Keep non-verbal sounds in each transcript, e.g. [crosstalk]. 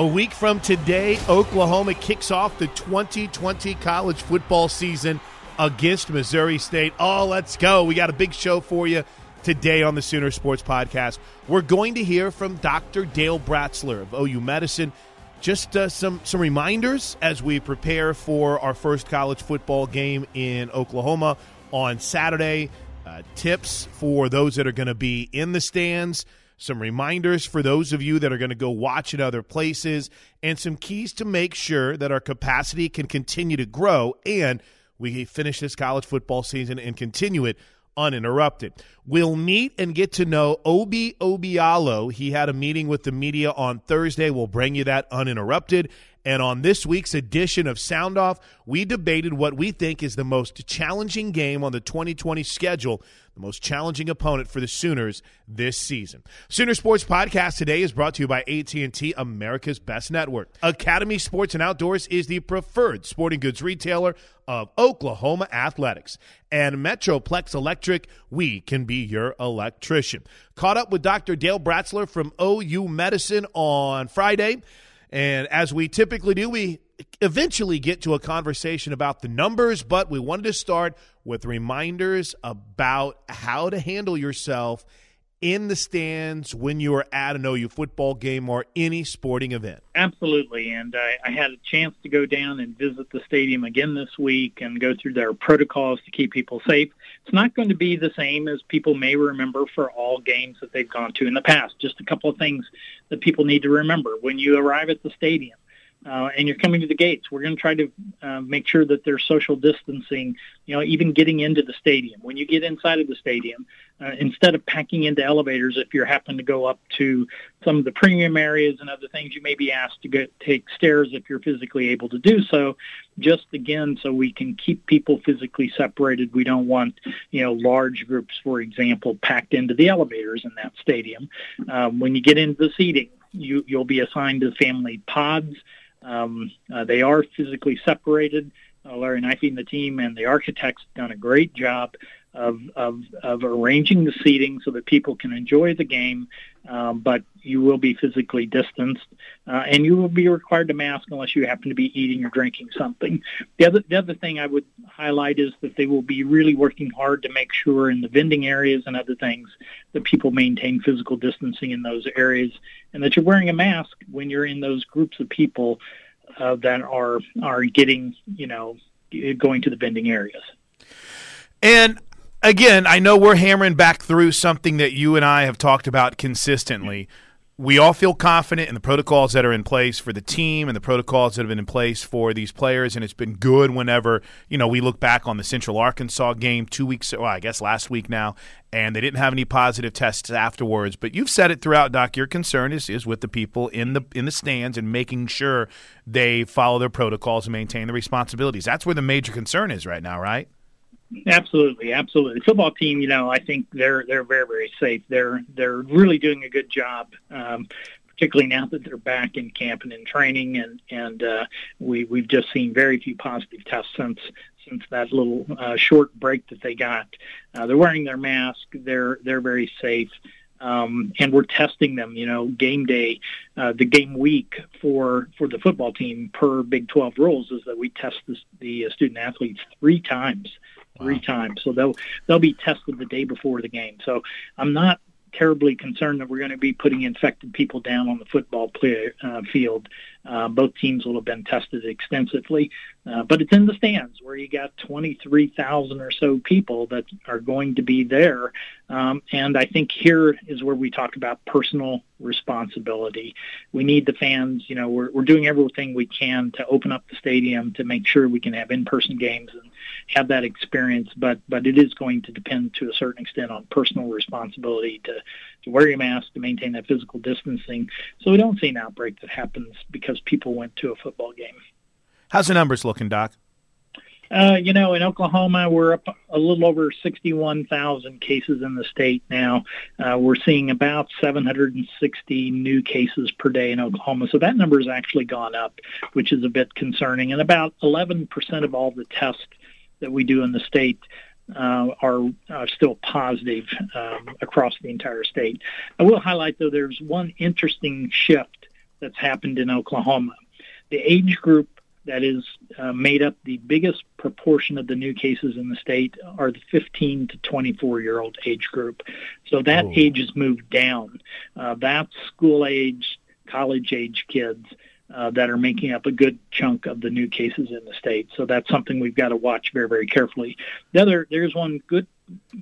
A week from today, Oklahoma kicks off the 2020 college football season against Missouri State. Oh, let's go. We got a big show for you today on the Sooner Sports Podcast. We're going to hear from Dr. Dale Bratzler of OU Medicine. Just uh, some some reminders as we prepare for our first college football game in Oklahoma on Saturday. Uh, tips for those that are going to be in the stands some reminders for those of you that are going to go watch in other places, and some keys to make sure that our capacity can continue to grow and we finish this college football season and continue it uninterrupted. We'll meet and get to know Obi Obialo. He had a meeting with the media on Thursday. We'll bring you that uninterrupted. And on this week's edition of Sound Off, we debated what we think is the most challenging game on the 2020 schedule, the most challenging opponent for the Sooners this season. Sooner Sports Podcast today is brought to you by AT&T, America's best network. Academy Sports and Outdoors is the preferred sporting goods retailer of Oklahoma athletics. And Metroplex Electric, we can be your electrician. Caught up with Dr. Dale Bratzler from OU Medicine on Friday. And as we typically do, we eventually get to a conversation about the numbers, but we wanted to start with reminders about how to handle yourself in the stands when you are at an OU football game or any sporting event. Absolutely. And I, I had a chance to go down and visit the stadium again this week and go through their protocols to keep people safe. It's not going to be the same as people may remember for all games that they've gone to in the past. Just a couple of things that people need to remember when you arrive at the stadium uh, and you're coming to the gates, we're going to try to uh, make sure that there's social distancing, you know, even getting into the stadium. When you get inside of the stadium, uh, instead of packing into elevators, if you're happen to go up to some of the premium areas and other things, you may be asked to get, take stairs if you're physically able to do so. Just again, so we can keep people physically separated. We don't want, you know, large groups, for example, packed into the elevators in that stadium. Um, when you get into the seating, you, you'll be assigned to family pods. Um, uh, they are physically separated. Uh, Larry Naifeh and the team and the architects done a great job of, of, of arranging the seating so that people can enjoy the game, um, but you will be physically distanced, uh, and you will be required to mask unless you happen to be eating or drinking something. The other, the other thing I would highlight is that they will be really working hard to make sure in the vending areas and other things that people maintain physical distancing in those areas, and that you're wearing a mask when you're in those groups of people uh, that are are getting you know going to the vending areas. And again, I know we're hammering back through something that you and I have talked about consistently. We all feel confident in the protocols that are in place for the team and the protocols that have been in place for these players, and it's been good whenever you know we look back on the Central Arkansas game two weeks, well, I guess last week now, and they didn't have any positive tests afterwards. But you've said it throughout, Doc. Your concern is is with the people in the in the stands and making sure they follow their protocols and maintain the responsibilities. That's where the major concern is right now, right? Absolutely, absolutely. Football team, you know, I think they're they're very very safe. They're they're really doing a good job. Um, particularly now that they're back in camp and in training, and and uh, we we've just seen very few positive tests since since that little uh, short break that they got. Uh, they're wearing their mask. They're they're very safe. Um, and we're testing them. You know, game day, uh, the game week for for the football team per Big 12 rules is that we test the student athletes three times three wow. times. So they'll they'll be tested the day before the game. So I'm not terribly concerned that we're going to be putting infected people down on the football play, uh, field. Uh, both teams will have been tested extensively, uh, but it's in the stands where you got 23,000 or so people that are going to be there. Um, and I think here is where we talk about personal responsibility. We need the fans. You know, we're, we're doing everything we can to open up the stadium to make sure we can have in-person games and have that experience. But but it is going to depend to a certain extent on personal responsibility to to wear your mask, to maintain that physical distancing, so we don't see an outbreak that happens because people went to a football game. How's the numbers looking, Doc? Uh, you know, in Oklahoma, we're up a little over 61,000 cases in the state now. Uh, we're seeing about 760 new cases per day in Oklahoma. So that number has actually gone up, which is a bit concerning. And about 11% of all the tests that we do in the state uh, are, are, still positive um, across the entire state. I will highlight, though, there's one interesting shift that's happened in Oklahoma. The age group that is uh, made up the biggest proportion of the new cases in the state are the 15 to 24 year old age group. So that oh. age has moved down. Uh, that's school age, college age kids. Uh, that are making up a good chunk of the new cases in the state. So that's something we've got to watch very, very carefully. The other, there's one good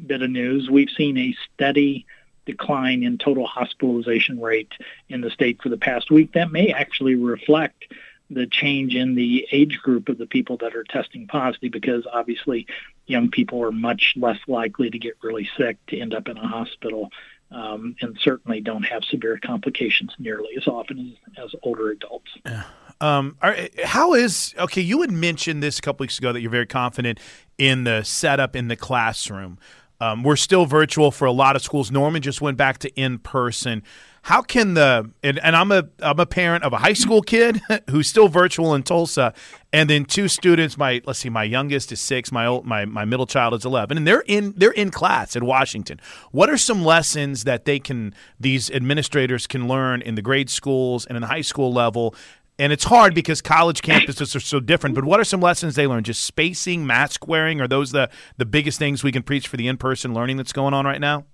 bit of news. We've seen a steady decline in total hospitalization rate in the state for the past week. That may actually reflect the change in the age group of the people that are testing positive because obviously young people are much less likely to get really sick to end up in a hospital um, and certainly don't have severe complications nearly as often as, as older adults. Yeah. Um, how is okay? You had mentioned this a couple weeks ago that you're very confident in the setup in the classroom. Um, we're still virtual for a lot of schools. Norman just went back to in person. How can the and, and, I'm a I'm a parent of a high school kid [laughs] who's still virtual in Tulsa, and then two students. My let's see, my youngest is six. My old, my my middle child is eleven, and they're in they're in class in Washington. What are some lessons that they can these administrators can learn in the grade schools and in the high school level and it's hard because college campuses are so different. But what are some lessons they learn? Just spacing, mask wearing, are those the the biggest things we can preach for the in person learning that's going on right now?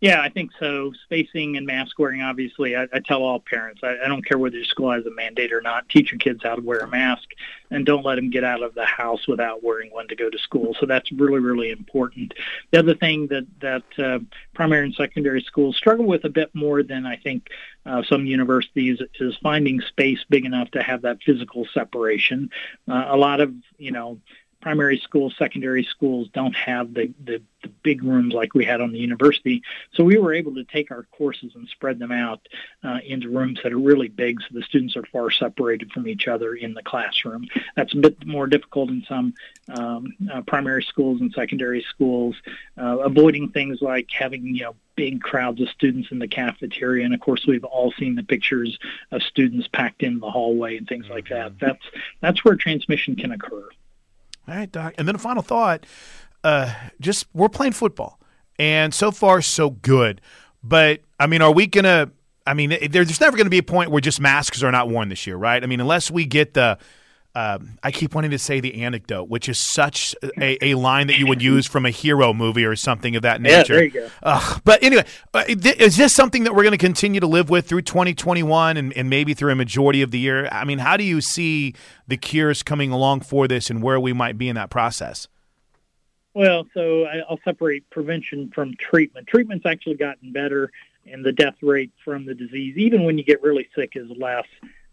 Yeah, I think so. Spacing and mask wearing, obviously, I, I tell all parents, I, I don't care whether your school has a mandate or not, teach your kids how to wear a mask and don't let them get out of the house without wearing one to go to school. So that's really, really important. The other thing that, that uh, primary and secondary schools struggle with a bit more than I think uh, some universities is finding space big enough to have that physical separation. Uh, a lot of, you know, primary schools, secondary schools don't have the, the, the, big rooms like we had on the university. So we were able to take our courses and spread them out uh, into rooms that are really big so the students are far separated from each other in the classroom. That's a bit more difficult in some um, uh, primary schools and secondary schools, uh, avoiding things like having, you know, big crowds of students in the cafeteria. And of course, we've all seen the pictures of students packed in the hallway and things like that. Mm-hmm. That's, that's where transmission can occur. All right, Doc. And then a final thought. Uh, just we're playing football, and so far so good. But I mean, are we gonna? I mean, there's never going to be a point where just masks are not worn this year, right? I mean, unless we get the um, I keep wanting to say the anecdote, which is such a, a, line that you would use from a hero movie or something of that nature. Yeah, there you go. Uh, but anyway, uh, is this something that we're going to continue to live with through 2021 and, and maybe through a majority of the year? I mean, how do you see the cures coming along for this and where we might be in that process? Well, so I'll separate prevention from treatment. Treatment's actually gotten better, and the death rate from the disease, even when you get really sick, is less.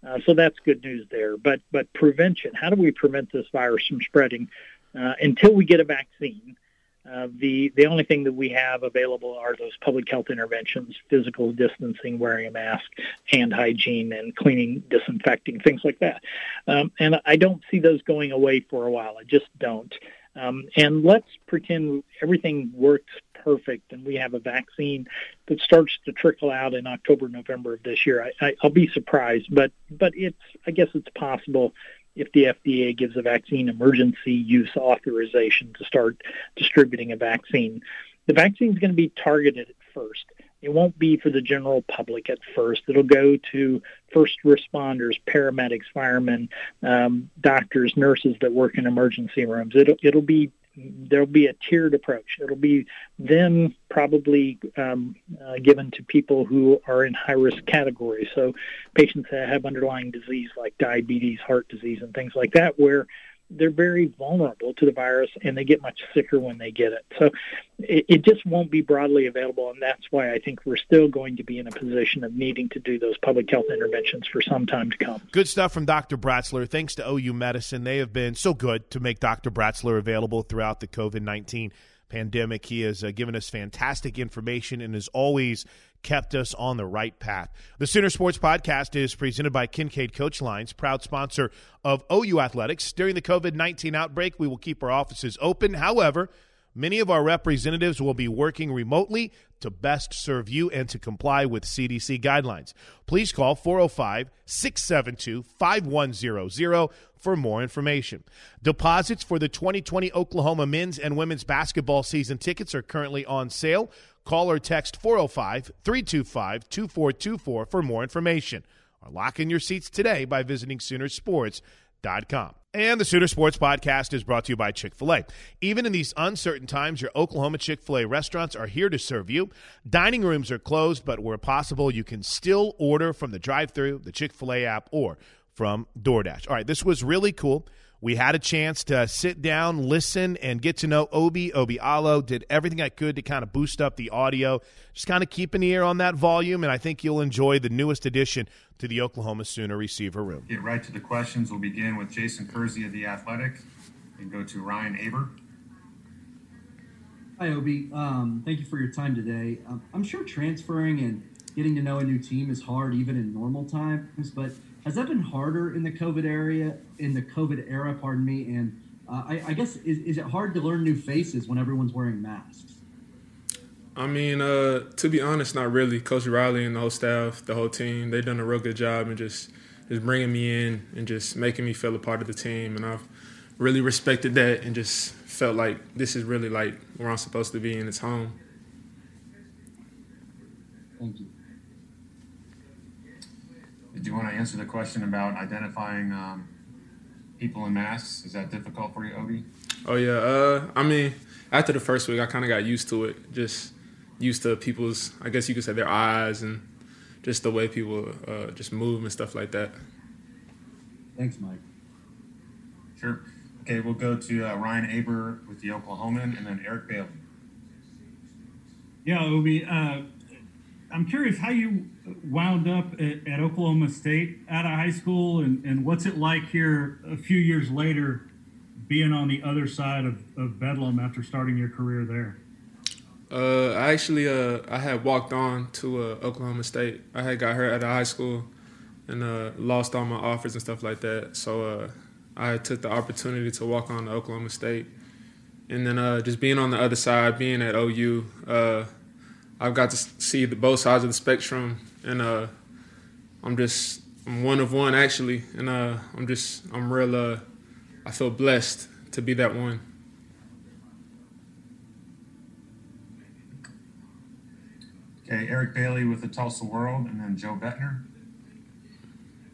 Uh, so that's good news there. But but prevention, how do we prevent this virus from spreading? Uh, until we get a vaccine, uh, the the only thing that we have available are those public health interventions: physical distancing, wearing a mask, hand hygiene, and cleaning, disinfecting, things like that. Um, and I don't see those going away for a while. I just don't. Um, and let's pretend everything works perfect and we have a vaccine that starts to trickle out in October, November of this year. I, I, I'll be surprised, but but it's I guess it's possible if the FDA gives a vaccine emergency use authorization to start distributing a vaccine. The vaccine is going to be targeted at first. It won't be for the general public at first. It'll go to first responders, paramedics, firemen, um, doctors, nurses that work in emergency rooms. It'll it'll be there'll be a tiered approach. It'll be then probably um, uh, given to people who are in high risk categories. So patients that have underlying disease like diabetes, heart disease, and things like that, where they're very vulnerable to the virus and they get much sicker when they get it. So it, it, just won't be broadly available, and that's why I think we're still going to be in a position of needing to do those public health interventions for some time to come. Good stuff from Dr. Bratzler. Thanks to OU Medicine. They have been so good to make Dr. Bratzler available throughout the COVID 19 pandemic. He has uh, given us fantastic information and is always kept us on the right path. The Sooner Sports Podcast is presented by Kincaid Coach Lines, proud sponsor of OU Athletics. During the COVID 19 outbreak, we will keep our offices open. However, Many of our representatives will be working remotely to best serve you and to comply with CDC guidelines. Please call 405 672 5100 for more information. Deposits for the 2020 Oklahoma men's and women's basketball season tickets are currently on sale. Call or text 405 325 2424 for more information. Or lock in your seats today by visiting Soonersports.com. And the Sooner Sports Podcast is brought to you by Chick fil A. Even in these uncertain times, your Oklahoma Chick fil A restaurants are here to serve you. Dining rooms are closed, but where possible, you can still order from the drive through, the Chick fil A app, or from DoorDash. All right, this was really cool. We had a chance to sit down, listen, and get to know Obi. Obialo did everything I could to kind of boost up the audio, just kind of keep an ear on that volume, and I think you'll enjoy the newest addition to the Oklahoma Sooner receiver room. Get right to the questions. We'll begin with Jason Kersey of the Athletics and go to Ryan Aber. Hi, Obi. Um, thank you for your time today. Um, I'm sure transferring and getting to know a new team is hard even in normal times, but – has that been harder in the COVID area, in the COVID era, pardon me? And uh, I, I, guess, is, is it hard to learn new faces when everyone's wearing masks? I mean, uh, to be honest, not really. Coach Riley and the whole staff, the whole team, they've done a real good job and just just bringing me in and just making me feel a part of the team. And I've really respected that and just felt like this is really like where I'm supposed to be and it's home. Thank you. Did you want to answer the question about identifying um, people in masks? Is that difficult for you, Obi? Oh yeah. Uh, I mean, after the first week, I kind of got used to it. Just used to people's, I guess you could say, their eyes and just the way people uh, just move and stuff like that. Thanks, Mike. Sure. Okay, we'll go to uh, Ryan Aber with the Oklahoman, and then Eric Bailey. Yeah, Obi. Uh, I'm curious how you wound up at, at, Oklahoma State out of high school, and, and what's it like here a few years later, being on the other side of, of Bedlam after starting your career there? Uh, I actually uh, I had walked on to uh, Oklahoma State. I had got hurt at high school and uh, lost all my offers and stuff like that. So uh, I took the opportunity to walk on to Oklahoma State, and then uh, just being on the other side, being at OU I've got to see the both sides of the spectrum, and uh, I'm just I'm one of one actually, and uh, I'm just I'm real. Uh, I feel blessed to be that one. Okay, Eric Bailey with the Tulsa World, and then Joe Buettner.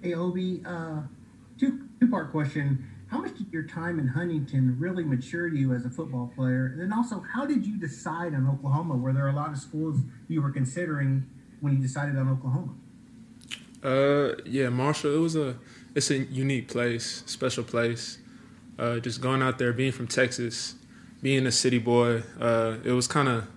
Hey Obi, uh, two two part question. How much did your time in Huntington really mature you as a football player? And then also, how did you decide on Oklahoma? Were there a lot of schools you were considering when you decided on Oklahoma? Uh, yeah, Marshall. It was a it's a unique place, special place. Uh, just going out there, being from Texas, being a city boy, uh, it was kind of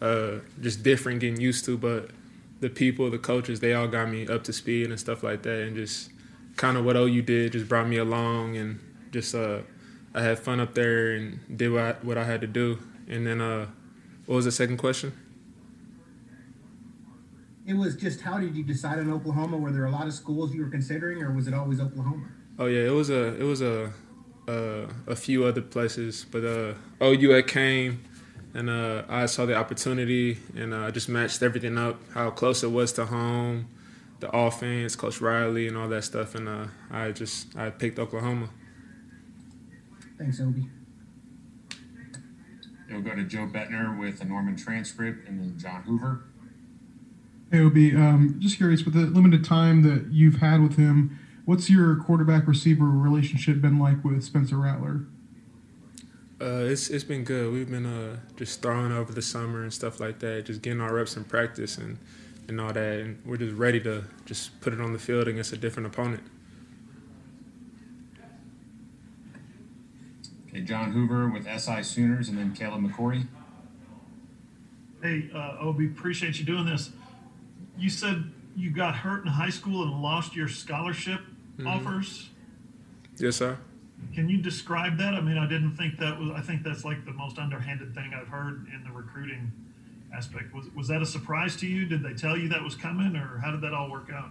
uh, just different, getting used to. But the people, the coaches, they all got me up to speed and stuff like that, and just kind of what OU did just brought me along, and just uh, I had fun up there and did what I, what I had to do. And then, uh, what was the second question? It was just how did you decide on Oklahoma? Were there a lot of schools you were considering, or was it always Oklahoma? Oh yeah, it was a it was a uh, a few other places, but uh, OU came, and uh, I saw the opportunity, and I uh, just matched everything up, how close it was to home, the offense, Coach Riley, and all that stuff, and uh, I just I picked Oklahoma. Thanks, Obi. You'll go to Joe Buettner with a Norman transcript, and then John Hoover. Hey, Obi, um, just curious, with the limited time that you've had with him, what's your quarterback receiver relationship been like with Spencer Rattler? Uh, it's it's been good. We've been uh, just throwing over the summer and stuff like that, just getting our reps in practice and, and all that, and we're just ready to just put it on the field against a different opponent. Okay, John Hoover with SI Sooners, and then Caleb McCourry. Hey, uh, Obi, appreciate you doing this you said you got hurt in high school and lost your scholarship mm-hmm. offers. Yes, sir. Can you describe that? I mean, I didn't think that was. I think that's like the most underhanded thing I've heard in the recruiting aspect. Was was that a surprise to you? Did they tell you that was coming, or how did that all work out?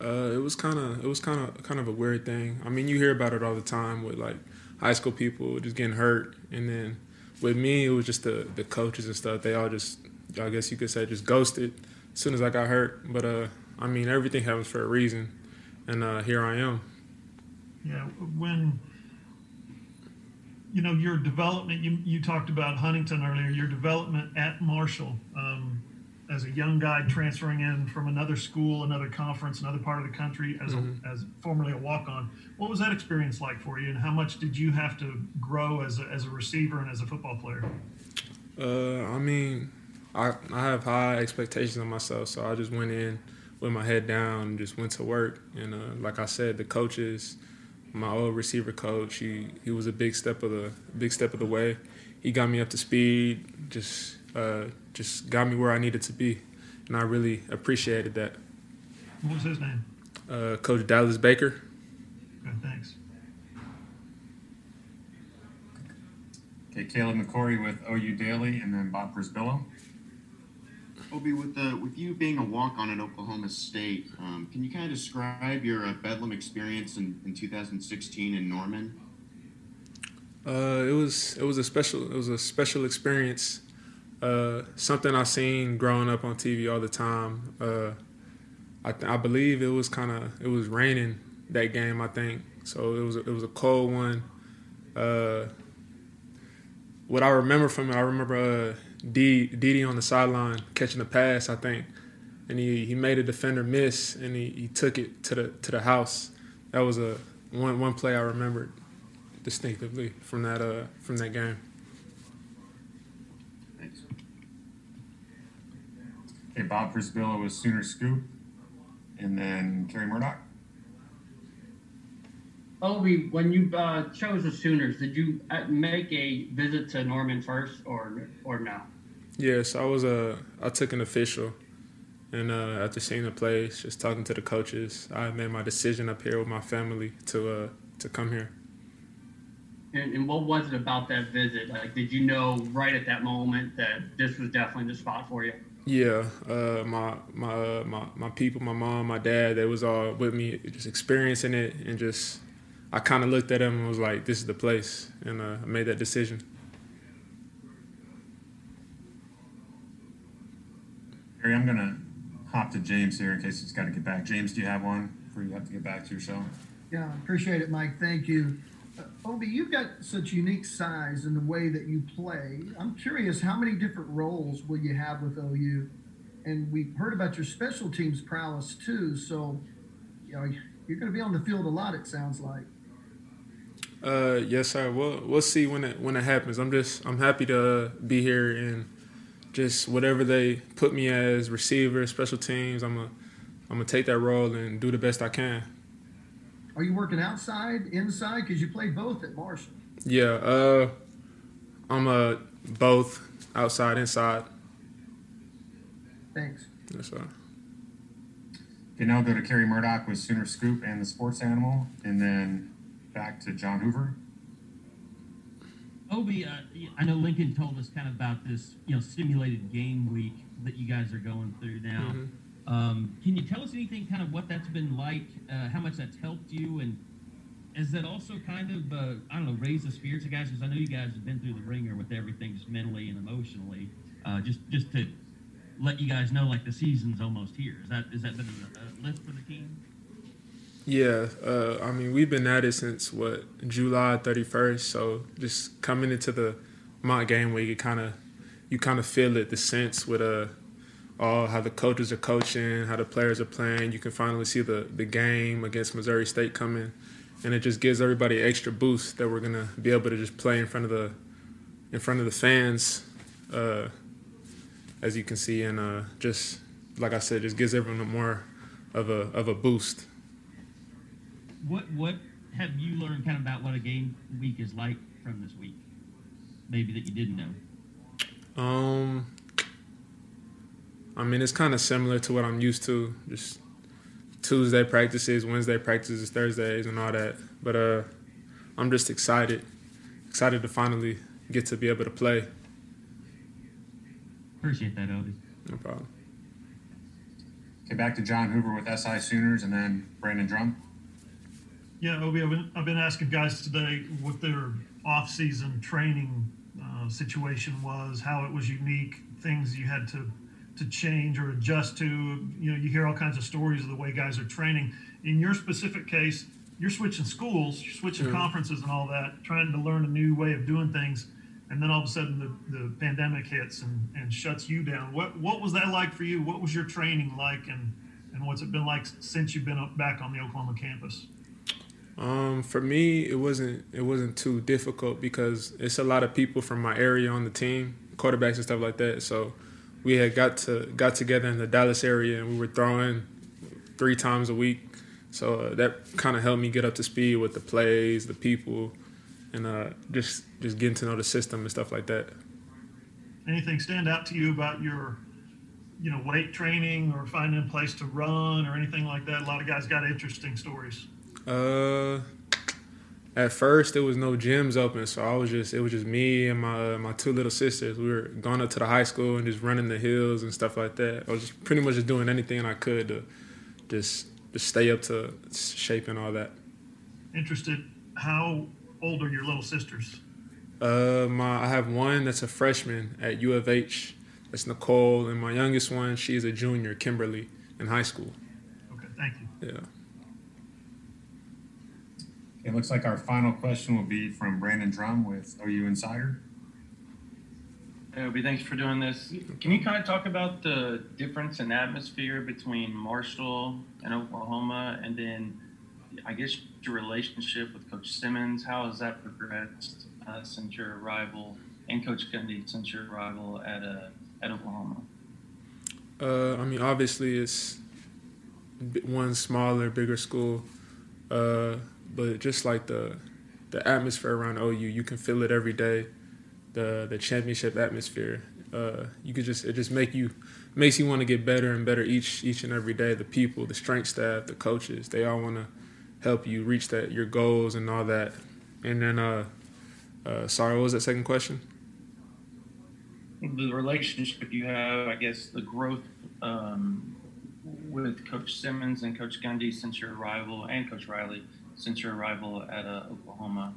Uh, it was kind of it was kind of kind of a weird thing. I mean, you hear about it all the time with like high school people just getting hurt, and then with me, it was just the the coaches and stuff. They all just, I guess you could say, just ghosted as soon as I got hurt. But uh, I mean, everything happens for a reason, and uh, here I am. Yeah, when you know your development, you you talked about Huntington earlier. Your development at Marshall mm-hmm. as a young guy transferring in from another school, another conference, another part of the country, as mm-hmm. a, as formerly a walk on. What was that experience like for you, and how much did you have to grow as a, as a receiver and as a football player? Uh, I mean, I I have high expectations of myself, so I just went in with my head down and just went to work. And uh, like I said, the coaches, my old receiver coach, he he was a big step of the big step of the way. He got me up to speed, just uh, just got me where I needed to be, and I really appreciated that. What was his name? Uh, coach Dallas Baker. Good, thanks. Okay, Caleb McCourry with OU Daily, and then Bob Przybylo. Obi, with the with you being a walk on at Oklahoma State, um, can you kind of describe your uh, Bedlam experience in, in 2016 in Norman? Uh, it was it was a special it was a special experience. Uh, something I seen growing up on TV all the time. Uh, I, I believe it was kind of it was raining that game. I think so. It was it was a cold one. Uh, what I remember from it, I remember uh, D Didi on the sideline catching a pass, I think, and he, he made a defender miss and he, he took it to the to the house. That was a one one play I remembered distinctively from that uh from that game. Thanks. Okay, Bob Przybylo was Sooner Scoop, and then Carey Murdock. Obi, when you uh, chose the Sooners, did you uh, make a visit to Norman first, or or no? Yes, I was a. Uh, I took an official, and uh, after seeing the place, just talking to the coaches, I made my decision up here with my family to uh, to come here. And, and, what was it about that visit? Like, did you know right at that moment that this was definitely the spot for you? Yeah, uh, my my uh, my my people, my mom, my dad, they was all with me, just experiencing it, and just I kind of looked at them and was like, "This is the place," and uh, I made that decision. Harry, I'm gonna hop to James here in case he's got to get back. James, do you have one before you have to get back to your show? Yeah, appreciate it, Mike. Thank you. Uh, Obi, you've got such unique size in the way that you play. I'm curious, how many different roles will you have with OU? And we heard about your special teams prowess too. So, you know, You're going to be on the field a lot. It sounds like. Uh, yes, sir. We'll we'll see when it when it happens. I'm just I'm happy to uh, be here and just whatever they put me as receiver, special teams. I'm a I'm gonna take that role and do the best I can. Are you working outside, inside? Because you played both at Marshall. Yeah, uh, I'm a both outside, inside. Thanks. Yes, sir. Okay, now go to Carey Murdock with Sooner Scoop and the Sports Animal, and then back to John Hoover. Obi, uh, I know Lincoln told us kind of about this, you know, simulated game week that you guys are going through now. Mm-hmm. Um, can you tell us anything, kind of what that's been like, uh, how much that's helped you, and is that also kind of, uh, I don't know, raise the spirits of guys? Because I know you guys have been through the ringer with everything, just mentally and emotionally. Uh, just, just to let you guys know, like the season's almost here. Is that, is that been a, a lift for the team? Yeah, uh, I mean we've been at it since what July 31st. So just coming into the mock game week, you kind of you kind of feel it, the sense with uh all how the coaches are coaching, how the players are playing. You can finally see the the game against Missouri State coming, and it just gives everybody extra boost that we're gonna be able to just play in front of the in front of the fans, uh, as you can see, and uh, just like I said, just gives everyone more of a of a boost what what have you learned kind of about what a game week is like from this week? Maybe that you didn't know. Um, I mean, it's kind of similar to what I'm used to. Just Tuesday practices, Wednesday practices, Thursdays, and all that. But uh, I'm just excited, excited to finally get to be able to play. Appreciate that, Obi. No problem. Okay, back to John Hoover with SI Sooners, and then Brandon Drumm. Yeah, Obi, I've been, I've been asking guys today what their off-season training uh, situation was, how it was unique, things you had to to change or adjust to. You know, you hear all kinds of stories of the way guys are training. In your specific case, you're switching schools, you're switching yeah. conferences and all that, trying to learn a new way of doing things. And then all of a sudden the, the pandemic hits and, and shuts you down. What what was that like for you? What was your training like and, and what's it been like since you've been back on the Oklahoma campus? Um, for me, it wasn't it wasn't too difficult because it's a lot of people from my area on the team, quarterbacks and stuff like that. So we had got to got together in the Dallas area and we were throwing three times a week. So uh, that kind of helped me get up to speed with the plays, the people, and uh, just just getting to know the system and stuff like that. Anything stand out to you about your, you know, weight training or finding a place to run or anything like that? A lot of guys got interesting stories. Uh, at first there was no gyms open, so I was just it was just me and my my two little sisters. We were going up to the high school and just running the hills and stuff like that. I was just pretty much just doing anything I could to just just stay up to shape and all that. Interested? How old are your little sisters? Uh, my I have one that's a freshman at U of H. That's Nicole, and my youngest one, she's a junior, Kimberly, in high school. Okay, thank you. Yeah. It looks like our final question will be from Brandon Drumm with OU Insider. Hey, Obi, thanks for doing this. Can you kind of talk about the difference in atmosphere between Marshall and Oklahoma, and then I guess your relationship with Coach Simmons? How has that progressed uh, since your arrival, and Coach Gundy since your arrival at uh, at Oklahoma? Uh, I mean, obviously, it's one smaller, bigger school. Uh, but just like the the atmosphere around OU, you can feel it every day. The the championship atmosphere, uh, you could just it just make you makes you want to get better and better each each and every day. The people, the strength staff, the coaches, they all want to help you reach that your goals and all that. And then, uh, uh, sorry, what was that second question? The relationship you have, I guess, the growth um, with Coach Simmons and Coach Gundy since your arrival, and Coach Riley since your arrival at uh, Oklahoma?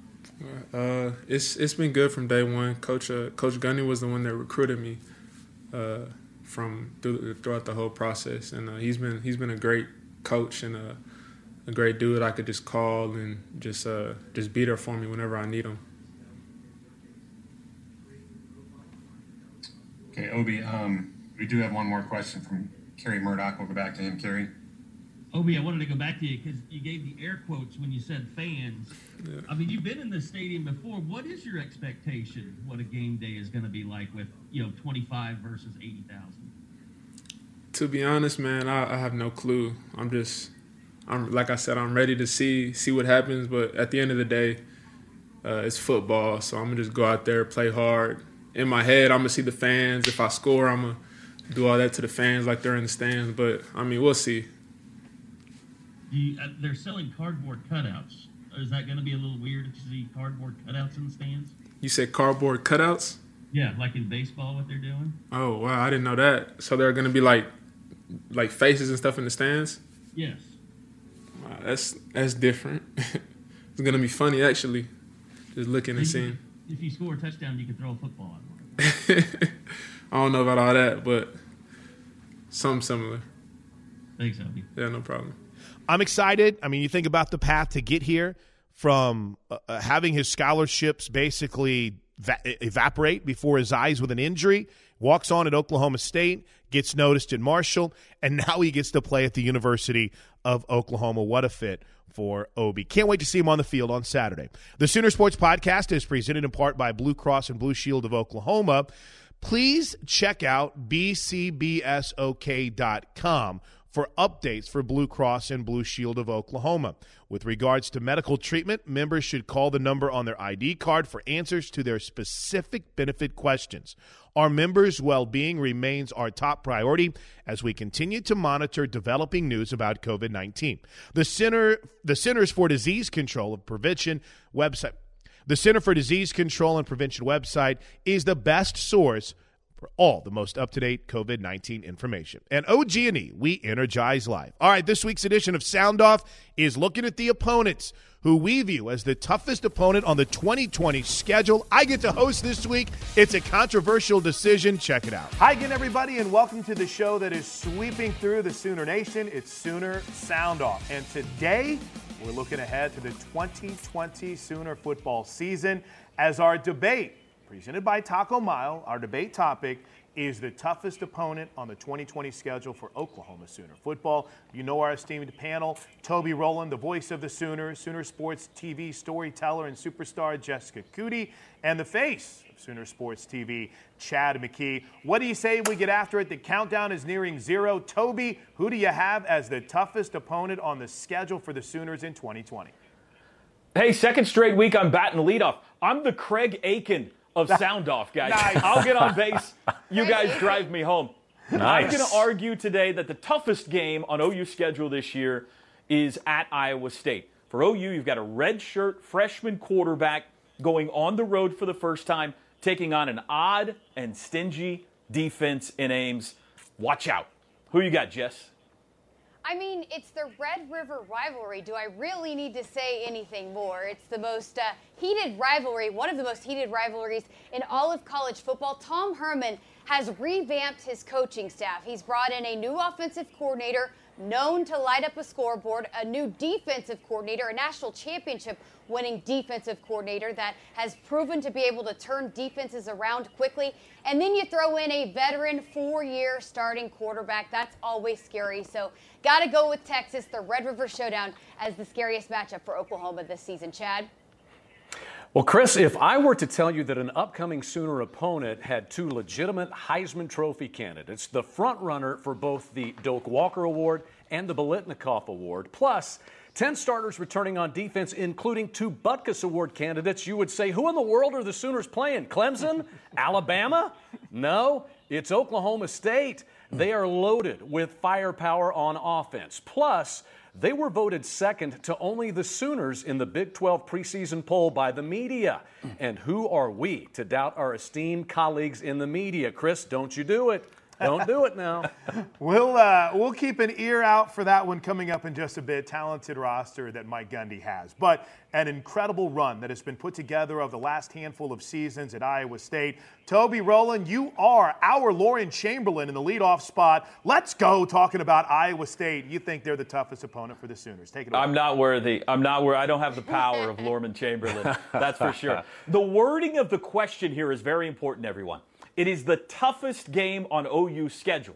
Uh, it's it's been good from day one. Coach uh, Coach Gundy was the one that recruited me uh, from through, throughout the whole process, and uh, he's been he's been a great coach and a, a great dude I could just call and just uh, just be there for me whenever I need him. Okay, Obi, um, we do have one more question from Carey Murdock. We'll go back to him, Carey. Obi, I wanted to go back to you because you gave the air quotes when you said fans. Yeah. I mean, you've been in this stadium before. What is your expectation? What a game day is going to be like with you know 25 versus 80,000? To be honest, man, I, I have no clue. I'm just, I'm like I said, I'm ready to see see what happens. But at the end of the day, uh, it's football, so I'm gonna just go out there, play hard. In my head, I'm gonna see the fans. If I score, I'm gonna do all that to the fans like they're in the stands. But I mean, we'll see. You, uh, they're selling cardboard cutouts. Is that going to be a little weird to see cardboard cutouts in the stands? You said cardboard cutouts? Yeah, like in baseball, what they're doing. Oh wow, I didn't know that. So they're gonna be like, like faces and stuff in the stands. Yes. Wow, that's that's different. [laughs] it's gonna be funny actually, just looking and seeing. If you score a touchdown, you can throw a football. [laughs] I don't know about all that, but something similar. Thanks, Obi. Yeah, no problem. I'm excited. I mean, you think about the path to get here from uh, uh, having his scholarships basically va- evaporate before his eyes with an injury, walks on at Oklahoma State, gets noticed at Marshall, and [laughs] now he gets to play at the University of Oklahoma. What a fit for Obi. Can't wait to see him on the field on Saturday. The Sooner Sports Podcast is presented in part by Blue Cross and Blue Shield of Oklahoma. Please check out bcbsok.com for updates for Blue Cross and Blue Shield of Oklahoma. With regards to medical treatment, members should call the number on their ID card for answers to their specific benefit questions. Our members' well being remains our top priority as we continue to monitor developing news about COVID 19. The, Center, the Centers for Disease Control and Prevention website. The Center for Disease Control and Prevention website is the best source for all the most up-to-date COVID-19 information. And OG&E, we energize life. All right, this week's edition of Sound Off is looking at the opponents who we view as the toughest opponent on the 2020 schedule. I get to host this week. It's a controversial decision. Check it out. Hi again, everybody, and welcome to the show that is sweeping through the Sooner Nation. It's Sooner Sound Off. And today, we're looking ahead to the 2020 Sooner football season as our debate presented by Taco Mayo. Our debate topic is the toughest opponent on the 2020 schedule for Oklahoma Sooner football. You know our esteemed panel, Toby Rowland, the voice of the Sooners, Sooner Sports TV storyteller and superstar Jessica Cootie, and the face of Sooner Sports TV, Chad McKee. What do you say we get after it? The countdown is nearing zero. Toby, who do you have as the toughest opponent on the schedule for the Sooners in 2020? Hey, second straight week I'm batting leadoff. I'm the Craig Aiken of sound off, guys. Nice. I'll get on base. You [laughs] guys drive me home. I'm going to argue today that the toughest game on OU schedule this year is at Iowa State. For OU, you've got a redshirt freshman quarterback going on the road for the first time, taking on an odd and stingy defense in Ames. Watch out. Who you got, Jess? I mean, it's the Red River rivalry. Do I really need to say anything more? It's the most uh, heated rivalry, one of the most heated rivalries in all of college football. Tom Herman has revamped his coaching staff. He's brought in a new offensive coordinator known to light up a scoreboard, a new defensive coordinator, a national championship winning defensive coordinator that has proven to be able to turn defenses around quickly. And then you throw in a veteran four year starting quarterback. That's always scary. So, got to go with Texas, the Red River Showdown, as the scariest matchup for Oklahoma this season. Chad? Well, Chris, if I were to tell you that an upcoming Sooner opponent had two legitimate Heisman Trophy candidates, the front runner for both the Doak Walker Award and the Biletnikoff Award, plus 10 starters returning on defense, including two Butkus Award candidates, you would say, who in the world are the Sooners playing? Clemson? [laughs] Alabama? No, it's Oklahoma State. They are loaded with firepower on offense. Plus, they were voted second to only the Sooners in the Big 12 preseason poll by the media. And who are we to doubt our esteemed colleagues in the media? Chris, don't you do it. Don't do it now. We'll uh, we'll keep an ear out for that one coming up in just a bit. Talented roster that Mike Gundy has, but an incredible run that has been put together of the last handful of seasons at Iowa State. Toby Rowland, you are our Lauren Chamberlain in the leadoff spot. Let's go talking about Iowa State. You think they're the toughest opponent for the Sooners? Take it away. I'm not worthy. I'm not worthy. I don't have the power of Lauren Chamberlain. That's for sure. [laughs] The wording of the question here is very important, everyone. It is the toughest game on OU's schedule.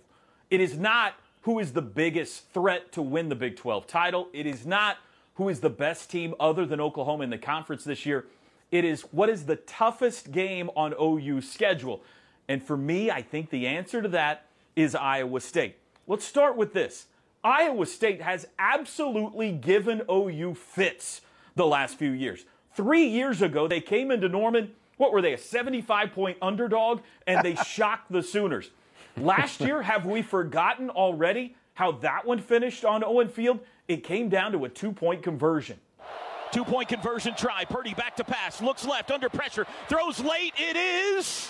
It is not who is the biggest threat to win the Big 12 title. It is not who is the best team other than Oklahoma in the conference this year. It is what is the toughest game on OU's schedule. And for me, I think the answer to that is Iowa State. Let's start with this. Iowa State has absolutely given OU fits the last few years. Three years ago, they came into Norman. What were they, a 75 point underdog? And they [laughs] shocked the Sooners. Last year, have we forgotten already how that one finished on Owen Field? It came down to a two point conversion. Two point conversion try. Purdy back to pass. Looks left under pressure. Throws late. It is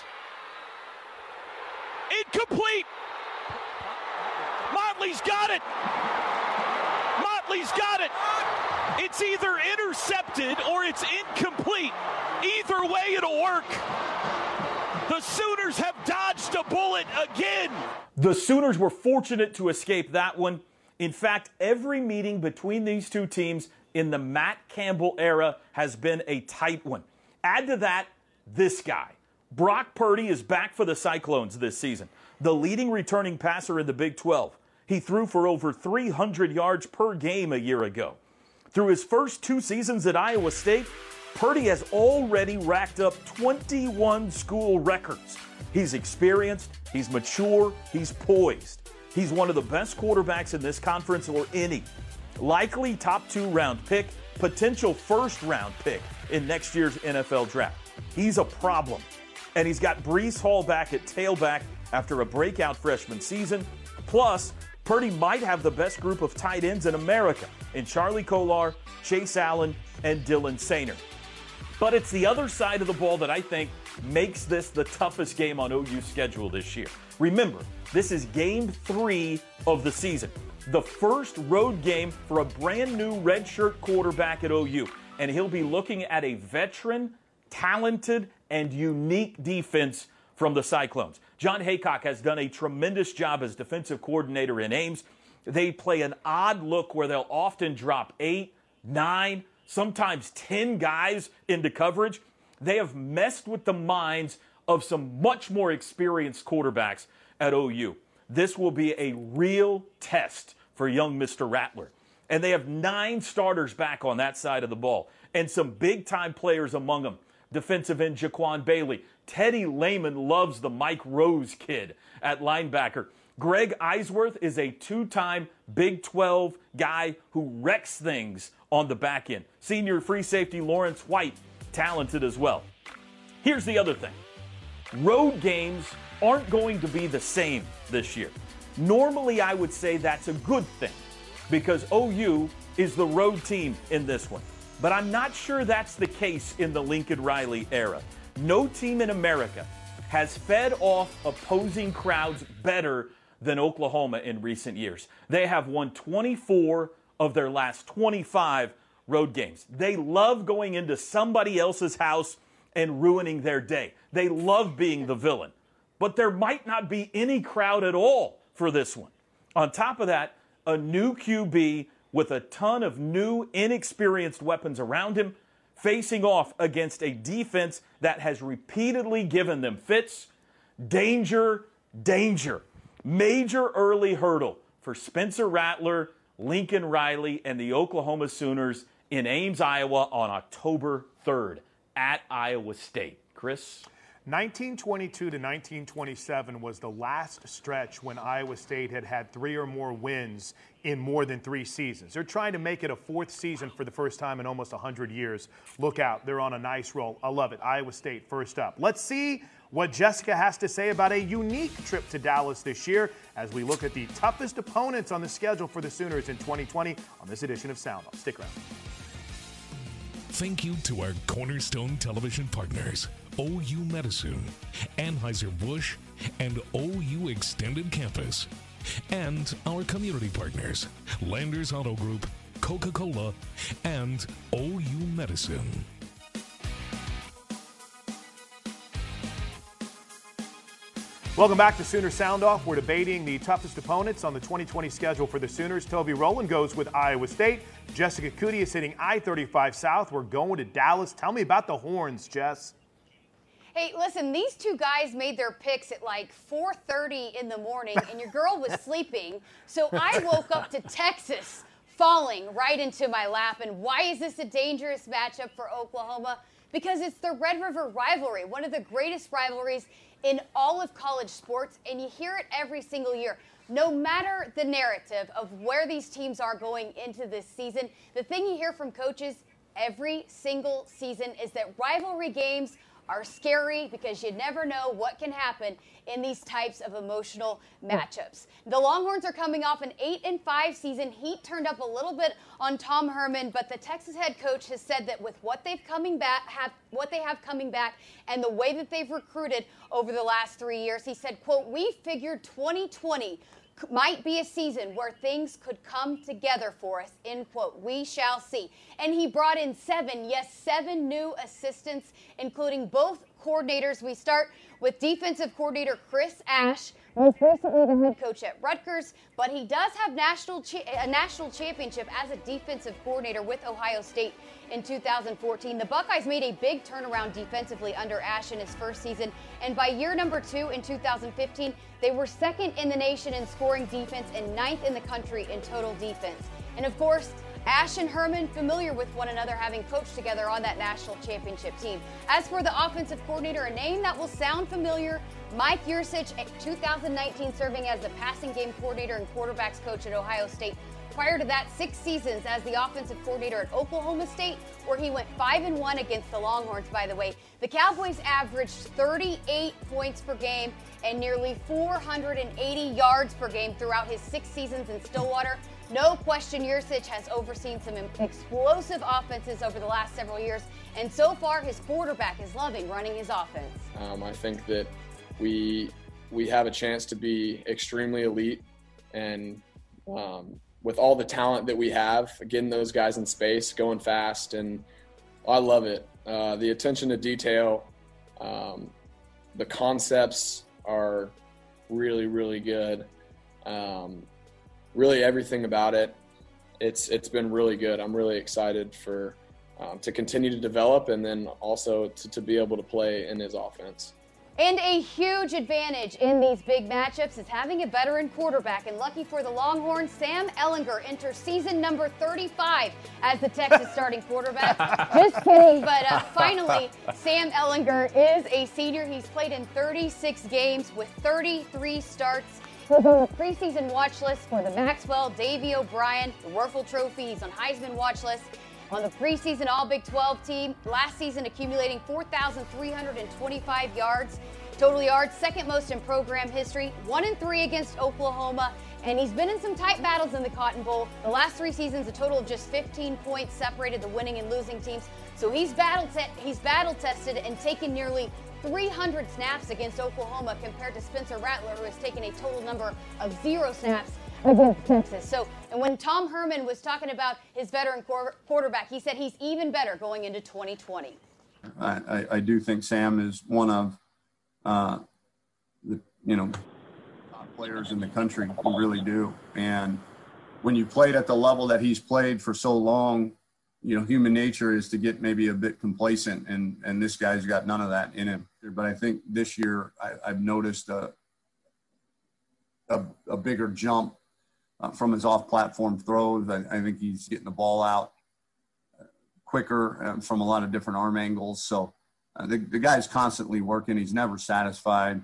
incomplete. Motley's got it. Motley's got it. It's either intercepted or it's incomplete. Either way, it'll work. The Sooners have dodged a bullet again. The Sooners were fortunate to escape that one. In fact, every meeting between these two teams in the Matt Campbell era has been a tight one. Add to that this guy. Brock Purdy is back for the Cyclones this season, the leading returning passer in the Big 12. He threw for over 300 yards per game a year ago. Through his first two seasons at Iowa State, Purdy has already racked up 21 school records. He's experienced, he's mature, he's poised. He's one of the best quarterbacks in this conference or any. Likely top two round pick, potential first round pick in next year's NFL draft. He's a problem. And he's got Breece Hall back at tailback after a breakout freshman season. Plus, Purdy might have the best group of tight ends in America in Charlie Kolar, Chase Allen, and Dylan Soehner. But it's the other side of the ball that I think makes this the toughest game on OU's schedule this year. Remember, this is game three of the season, the first road game for a brand new redshirt quarterback at OU. And he'll be looking at a veteran, talented, and unique defense from the Cyclones. Jon Heacock has done a tremendous job as defensive coordinator in Ames. They play an odd look where they'll often drop eight, nine, sometimes 10 guys into coverage. They have messed with the minds of some much more experienced quarterbacks at OU. This will be a real test for young Mr. Rattler. And they have nine starters back on that side of the ball and some big time players among them. Defensive end Jaquan Bailey. Teddy Lehman loves the Mike Rose kid at linebacker. Greg Eisworth is a two time Big 12 guy who wrecks things on the back end. Senior free safety Lawrence White, talented as well. Here's the other thing road games aren't going to be the same this year. Normally, I would say that's a good thing because OU is the road team in this one. But I'm not sure that's the case in the Lincoln Riley era. No team in America has fed off opposing crowds better than Oklahoma in recent years. They have won 24 of their last 25 road games. They love going into somebody else's house and ruining their day. They love being the villain. But there might not be any crowd at all for this one. On top of that, a new QB with a ton of new, inexperienced weapons around him, facing off against a defense that has repeatedly given them fits. Danger, danger. Major early hurdle for Spencer Rattler, Lincoln Riley, and the Oklahoma Sooners in Ames, Iowa on October 3rd at Iowa State. Chris? 1922 to 1927 was the last stretch when Iowa State had had three or more wins in more than three seasons. They're trying to make it a fourth season for the first time in almost 100 years. Look out, they're on a nice roll. I love it. Iowa State first up. Let's see what Jessica has to say about a unique trip to Dallas this year as we look at the toughest opponents on the schedule for the Sooners in 2020 on this edition of Sound Off. Stick around. Thank you to our Cornerstone Television partners, OU Medicine, Anheuser-Busch, and OU Extended Campus. And our community partners, Landers Auto Group, Coca-Cola, and OU Medicine. Welcome back to Sooner Sound Off. We're debating the toughest opponents on the 2020 schedule for the Sooners. Toby Rowland goes with Iowa State. Jessica Cootie is hitting I 35 South. We're going to Dallas. Tell me about the horns, Jess. Hey, listen, these two guys made their picks at like 4:30 in the morning and your girl was [laughs] sleeping. So I woke up to Texas falling right into my lap. And why is this a dangerous matchup for Oklahoma? Because it's the Red River rivalry, one of the greatest rivalries in all of college sports, and you hear it every single year. No matter the narrative of where these teams are going into this season, the thing you hear from coaches every single season is that rivalry games are scary because you never know what can happen in these types of emotional matchups. The Longhorns are coming off an 8 and 5 season. Heat turned up a little bit on Tom Herman, but the Texas head coach has said that with what they've coming back have what they have coming back and the way that they've recruited over the last 3 years, he said, "quote, we figured 2020 might be a season where things could come together for us, end quote. We shall see. And he brought in seven, yes, seven new assistants, including both coordinators. We start with defensive coordinator Chris Ash, most recently the head coach at Rutgers, but he does have national cha- a national championship as a defensive coordinator with Ohio State in 2014. The Buckeyes made a big turnaround defensively under Ash in his first season, and by year number two in 2015, they were second in the nation in scoring defense and ninth in the country in total defense. And of course, Ash and Herman familiar with one another, having coached together on that national championship team. As for the offensive coordinator, a name that will sound familiar, Mike Yurcich, 2019 serving as the passing game coordinator and quarterbacks coach at Ohio State. Prior to that, six seasons as the offensive coordinator at Oklahoma State, where he went 5 and 1 against the Longhorns, by the way. The Cowboys averaged 38 points per game and nearly 480 yards per game throughout his six seasons in Stillwater. No question, Yurcich has overseen some explosive offenses over the last several years, and so far his quarterback is loving running his offense. Um, I think that we we have a chance to be extremely elite, and um, with all the talent that we have, getting those guys in space, going fast, and I love it. Uh, the attention to detail, um, the concepts are really, really good. Um, really, everything about it, it's it's been really good. I'm really excited for um, to continue to develop, and then also to, to be able to play in his offense. And a huge advantage in these big matchups is having a veteran quarterback. And lucky for the Longhorns, Sam Ehlinger enters season number 35 as the Texas [laughs] starting quarterback. [laughs] Just kidding. But uh, finally, Sam Ehlinger is a senior. He's played in 36 games with 33 starts. [laughs] Preseason watch list for the Maxwell, Davy O'Brien, the Wuerffel Trophy. He's on Heisman watch list on the preseason All Big 12 team. Last season, accumulating 4,325 yards. Total yards, second most in program history. One and three against Oklahoma. And he's been in some tight battles in the Cotton Bowl. The last three seasons, a total of just 15 points separated the winning and losing teams. So he's battle te- he's battle tested and taken nearly 300 snaps against Oklahoma compared to Spencer Rattler, who has taken a total number of zero snaps against Texas. So, and when Tom Herman was talking about his veteran quar- quarterback, he said he's even better going into 2020. I, I, I do think Sam is one of uh, the you know top players in the country. We really do. And when you played at the level that he's played for so long, you know, human nature is to get maybe a bit complacent, and and this guy's got none of that in him. But I think this year I, I've noticed a, a, a bigger jump uh, from his off-platform throws. I, I, think he's getting the ball out quicker uh, from a lot of different arm angles. So uh, the, the guy's constantly working. He's never satisfied.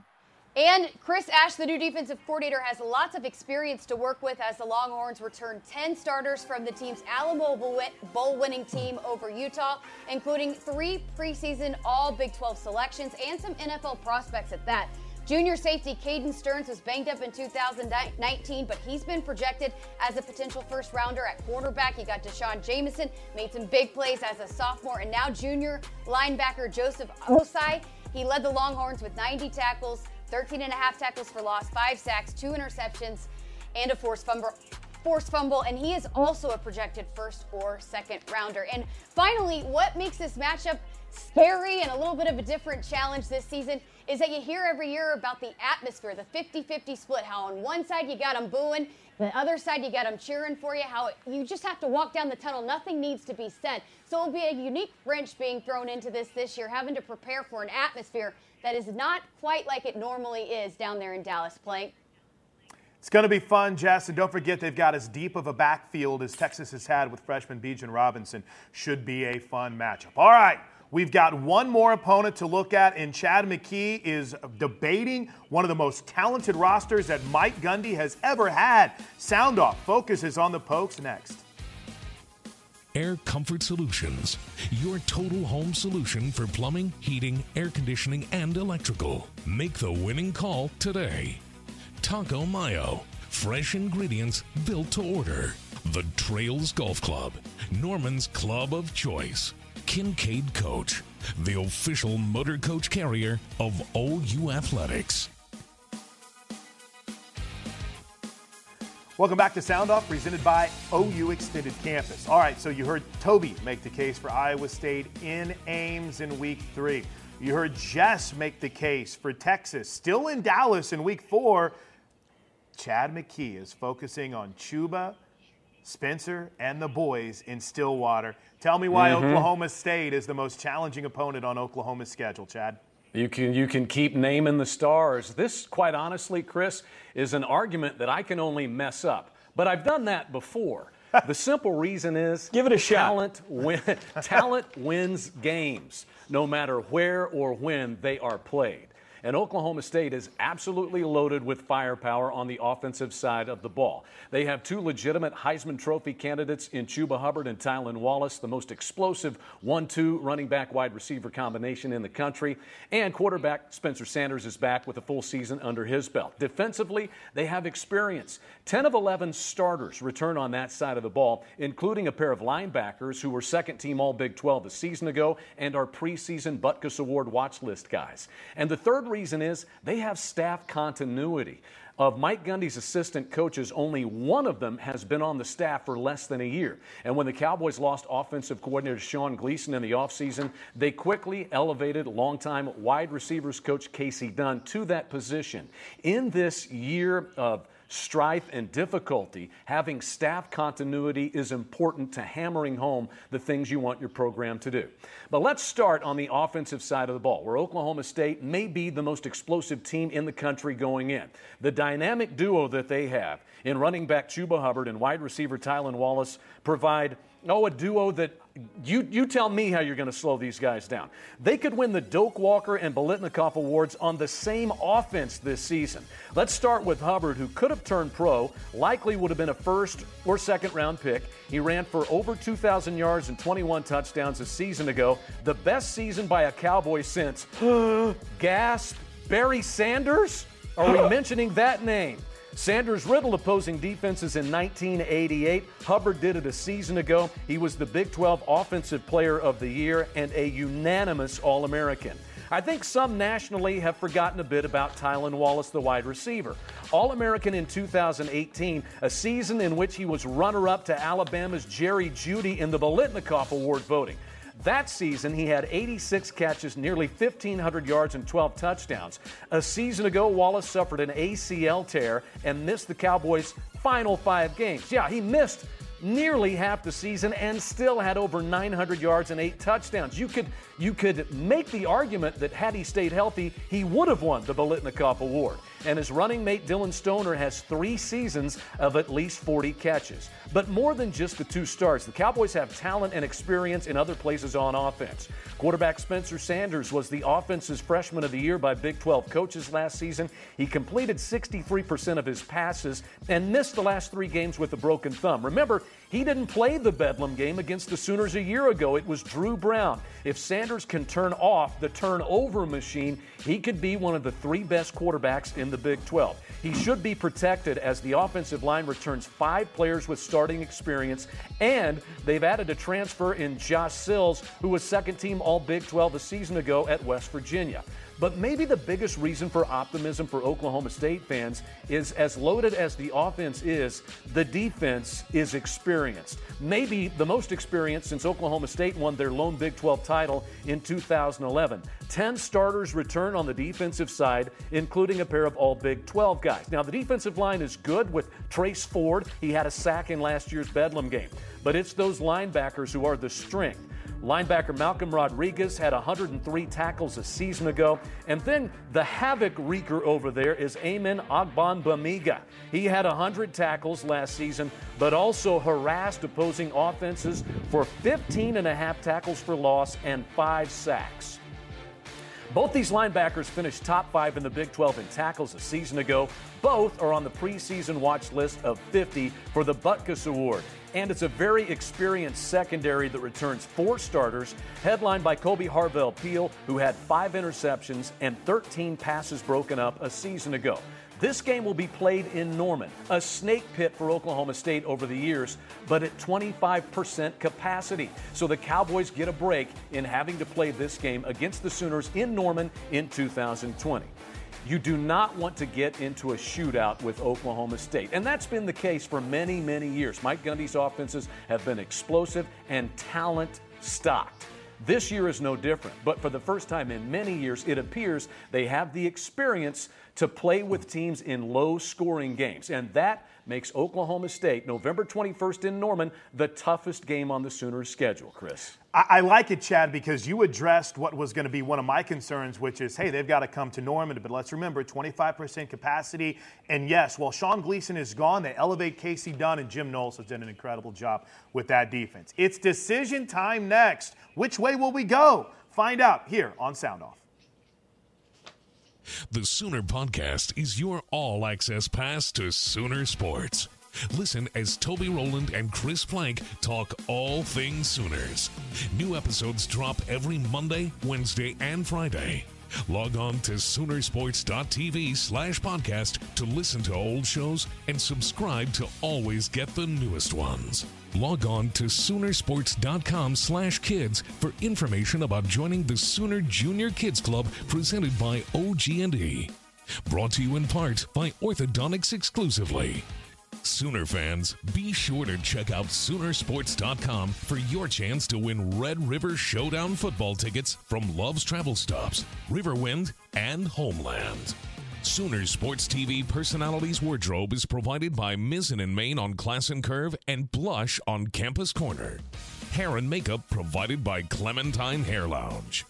And Chris Ash, the new defensive coordinator, has lots of experience to work with as the Longhorns return 10 starters from the team's Alamo Bowl winning team over Utah, including three preseason All Big 12 selections and some NFL prospects at that. Junior safety Caden Sterns was banged up in 2019, but he's been projected as a potential first rounder at quarterback. You got D'Shawn Jamison, made some big plays as a sophomore, and now junior linebacker Joseph Ossai. He led the Longhorns with 90 tackles, 13 and a half tackles for loss, five sacks, two interceptions, and a forced fumble. Forced fumble, and he is also a projected first or second rounder. And finally, what makes this matchup scary and a little bit of a different challenge this season is that you hear every year about the atmosphere, the 50 50 split, how on one side you got them booing, the other side you got them cheering for you, how you just have to walk down the tunnel. Nothing needs to be said. So it'll be a unique wrench being thrown into this this year, having to prepare for an atmosphere that is not quite like it normally is down there in Dallas playing. It's going to be fun, Jess, and don't forget they've got as deep of a backfield as Texas has had with freshman Bijan Robinson. Should be a fun matchup. All right, we've got one more opponent to look at, and Chad McKee is debating one of the most talented rosters that Mike Gundy has ever had. Sound off focuses on the Pokes next. Air Comfort Solutions, your total home solution for plumbing, heating, air conditioning, and electrical. Make the winning call today. Taco Mayo. Fresh ingredients built to order. The Trails Golf Club. Norman's Club of Choice. Kincaid Coach. The official motor coach carrier of OU Athletics. Welcome back to Sound Off, presented by OU Extended Campus. All right, so you heard Toby make the case for Iowa State in Ames in week three. You heard Jess make the case for Texas, still in Dallas in week four. Chad McKee is focusing on Chuba, Spencer, and the boys in Stillwater. Tell me why Mhm. Oklahoma State is the most challenging opponent on Oklahoma's schedule, Chad. You can you can keep naming the stars. This, quite honestly, Chris, is an argument that I can only mess up. But I've done that before. [laughs] the simple reason is give it a shot. Win, [laughs] talent wins games, no matter where or when they are played. And Oklahoma State is absolutely loaded with firepower on the offensive side of the ball. They have two legitimate Heisman Trophy candidates in Chuba Hubbard and Tylan Wallace, the most explosive 1 2 running back wide receiver combination in the country. And quarterback Spencer Sanders is back with a full season under his belt. Defensively, they have experience. 10 of 11 starters return on that side of the ball, including a pair of linebackers who were second team All Big 12 a season ago and are preseason Butkus Award watch list guys. And the third reason is they have staff continuity. Of Mike Gundy's assistant coaches, only one of them has been on the staff for less than a year. And when the Cowboys lost offensive coordinator Sean Gleeson in the offseason, they quickly elevated longtime wide receivers coach Kasey Dunn to that position. In this year of strife and difficulty, having staff continuity is important to hammering home the things you want your program to do. But let's start on the offensive side of the ball, where Oklahoma State may be the most explosive team in the country going in. The dynamic duo that they have in running back Chuba Hubbard and wide receiver Tylan Wallace provide Oh, a duo that you, you tell me how you're going to slow these guys down. They could win the Doak Walker and Biletnikoff awards on the same offense this season. Let's start with Hubbard, who could have turned pro, likely would have been a first or second round pick. He ran for over 2,000 yards and 21 touchdowns a season ago, the best season by a Cowboy since. [gasps] Gasp, Barry Sanders? Are we [gasps] mentioning that name? Sanders riddled opposing defenses in 1988. Hubbard did it a season ago. He was the Big 12 Offensive Player of the Year and a unanimous All American. I think some nationally have forgotten a bit about Tylan Wallace, the wide receiver. All American in 2018, a season in which he was runner up to Alabama's Jerry Jeudy in the Biletnikoff Award voting. That season, he had 86 catches, nearly 1,500 yards, and 12 touchdowns. A season ago, Wallace suffered an ACL tear and missed the Cowboys' final five games. Yeah, he missed nearly half the season and still had over 900 yards and eight touchdowns. You could you could make the argument that had he stayed healthy, he would have won the Biletnikoff Award. And his running mate Dillon Stoner has three seasons of at least 40 catches. But more than just the two starts, the Cowboys have talent and experience in other places on offense. Quarterback Spencer Sanders was the offense's freshman of the year by Big 12 coaches last season. He completed 63% of his passes and missed the last three games with a broken thumb. Remember, he didn't play the Bedlam game against the Sooners a year ago. It was Dru Brown. If Sanders can turn off the turnover machine, he could be one of the three best quarterbacks in in the Big 12. He should be protected as the offensive line returns five players with starting experience, and they've added a transfer in Josh Sills, who was second team All Big 12 a season ago at West Virginia. But maybe the biggest reason for optimism for Oklahoma State fans is as loaded as the offense is, the defense is experienced. Maybe the most experienced since Oklahoma State won their lone Big 12 title in 2011. 10 starters return on the defensive side, including a pair of all Big 12 guys. Now, the defensive line is good with Trace Ford. He had a sack in last year's Bedlam game. But it's those linebackers who are the strength. Linebacker Malcolm Rodriguez had 103 tackles a season ago. And then the havoc wreaker over there is Amen Ogbongbemiga. He had 100 tackles last season, but also harassed opposing offenses for 15 and a half tackles for loss and five sacks. Both these linebackers finished top five in the Big 12 in tackles a season ago. Both are on the preseason watch list of 50 for the Butkus Award. And it's a very experienced secondary that returns four starters, headlined by Kolby Harvell Peel, who had five interceptions and 13 passes broken up a season ago. This game will be played in Norman, a snake pit for Oklahoma State over the years, but at 25% capacity. So the Cowboys get a break in having to play this game against the Sooners in Norman in 2020. You do not want to get into a shootout with Oklahoma State. And that's been the case for many, many years. Mike Gundy's offenses have been explosive and talent stocked. This year is no different, but for the first time in many years, it appears they have the experience to play with teams in low scoring games. And that makes Oklahoma State, November 21st in Norman, the toughest game on the Sooners' schedule, Chris. I, like it, Chad, because you addressed what was going to be one of my concerns, which is, hey, they've got to come to Norman. But let's remember, 25% capacity. And yes, while Sean Gleeson is gone, they elevate Kasey Dunn, and Jim Knowles has done an incredible job with that defense. It's decision time next. Which way will we go? Find out here on Sound Off. The Sooner Podcast is your all access pass to Sooner Sports. Listen as Toby Rowland and Chris Plank talk all things Sooners. New episodes drop every Monday, Wednesday, and Friday. Log on to Soonersports.tv slash podcast to listen to old shows and subscribe to always get the newest ones. Log on to Soonersports.com slash kids for information about joining the Sooner Junior Kids Club presented by OG&E. Brought to you in part by Orthodontics exclusively. Sooner fans, be sure to check out Soonersports.com for your chance to win Red River Showdown football tickets from Love's Travel Stops, Riverwind, and Homeland. Sooner Sports TV Personalities Wardrobe is provided by Mizzen and Main on Class and Curve and Blush on Campus Corner. Hair and makeup provided by Clementine Hair Lounge.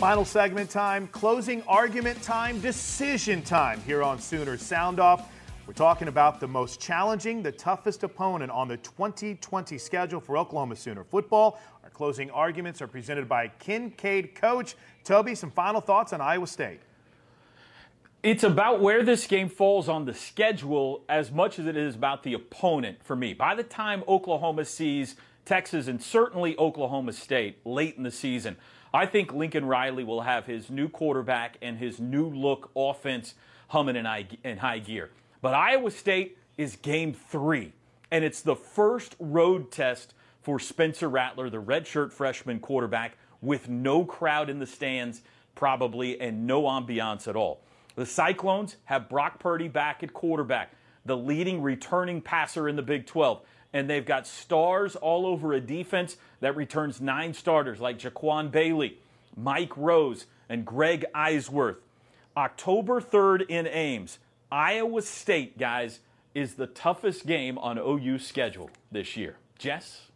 Final segment time, closing argument time, decision time here on Sooner Sound Off. We're talking about the most challenging, the toughest opponent on the 2020 schedule for Oklahoma Sooner football. Our closing arguments are presented by Kincaid Coach. Toby, some final thoughts on Iowa State. It's about where this game falls on the schedule as much as it is about the opponent for me. By the time Oklahoma sees Texas and certainly Oklahoma State late in the season, I think Lincoln Riley will have his new quarterback and his new look offense humming in high, gear. But Iowa State is game three, and it's the first road test for Spencer Rattler, the redshirt freshman quarterback, with no crowd in the stands, probably, and no ambiance at all. The Cyclones have Brock Purdy back at quarterback, the leading returning passer in the Big 12 and they've got stars all over a defense that returns nine starters like Jaquan Bailey, Mike Rose, and Greg Eisworth. October 3rd in Ames, Iowa State, guys, is the toughest game on OU's schedule this year. Jess?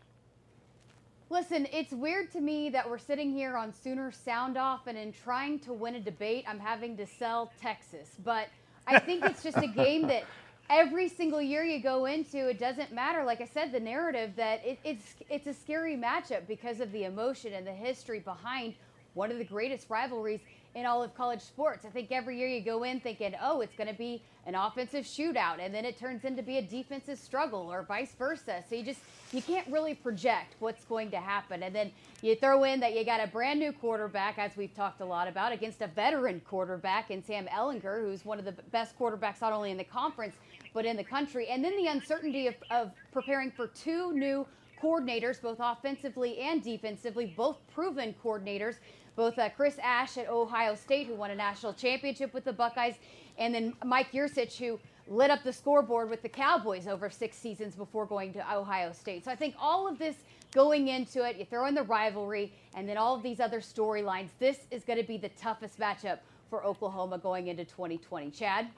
Listen, it's weird to me that we're sitting here on Sooner Sound Off, and in trying to win a debate, I'm having to sell Texas. But I think it's just a game that [laughs] every single year you go into, it doesn't matter. Like I said, the narrative that it, it's it's a scary matchup because of the emotion and the history behind one of the greatest rivalries in all of college sports. I think every year you go in thinking, oh, it's going to be an offensive shootout, and then it turns into be a defensive struggle, or vice versa. So you just you can't really project what's going to happen, and then you throw in that you got a brand new quarterback, as we've talked a lot about, against a veteran quarterback in Sam Ehlinger, who's one of the best quarterbacks not only in the conference but in the country, and then the uncertainty of, of preparing for two new coordinators, both offensively and defensively, both proven coordinators both uh, Chris Ash at Ohio State, who won a national championship with the Buckeyes, and then Mike Yurcich, who lit up the scoreboard with the Cowboys over six seasons before going to Ohio State. So I think all of this going into it, you throw in the rivalry, and then all of these other storylines. This is going to be the toughest matchup for Oklahoma going into 2020. Chad?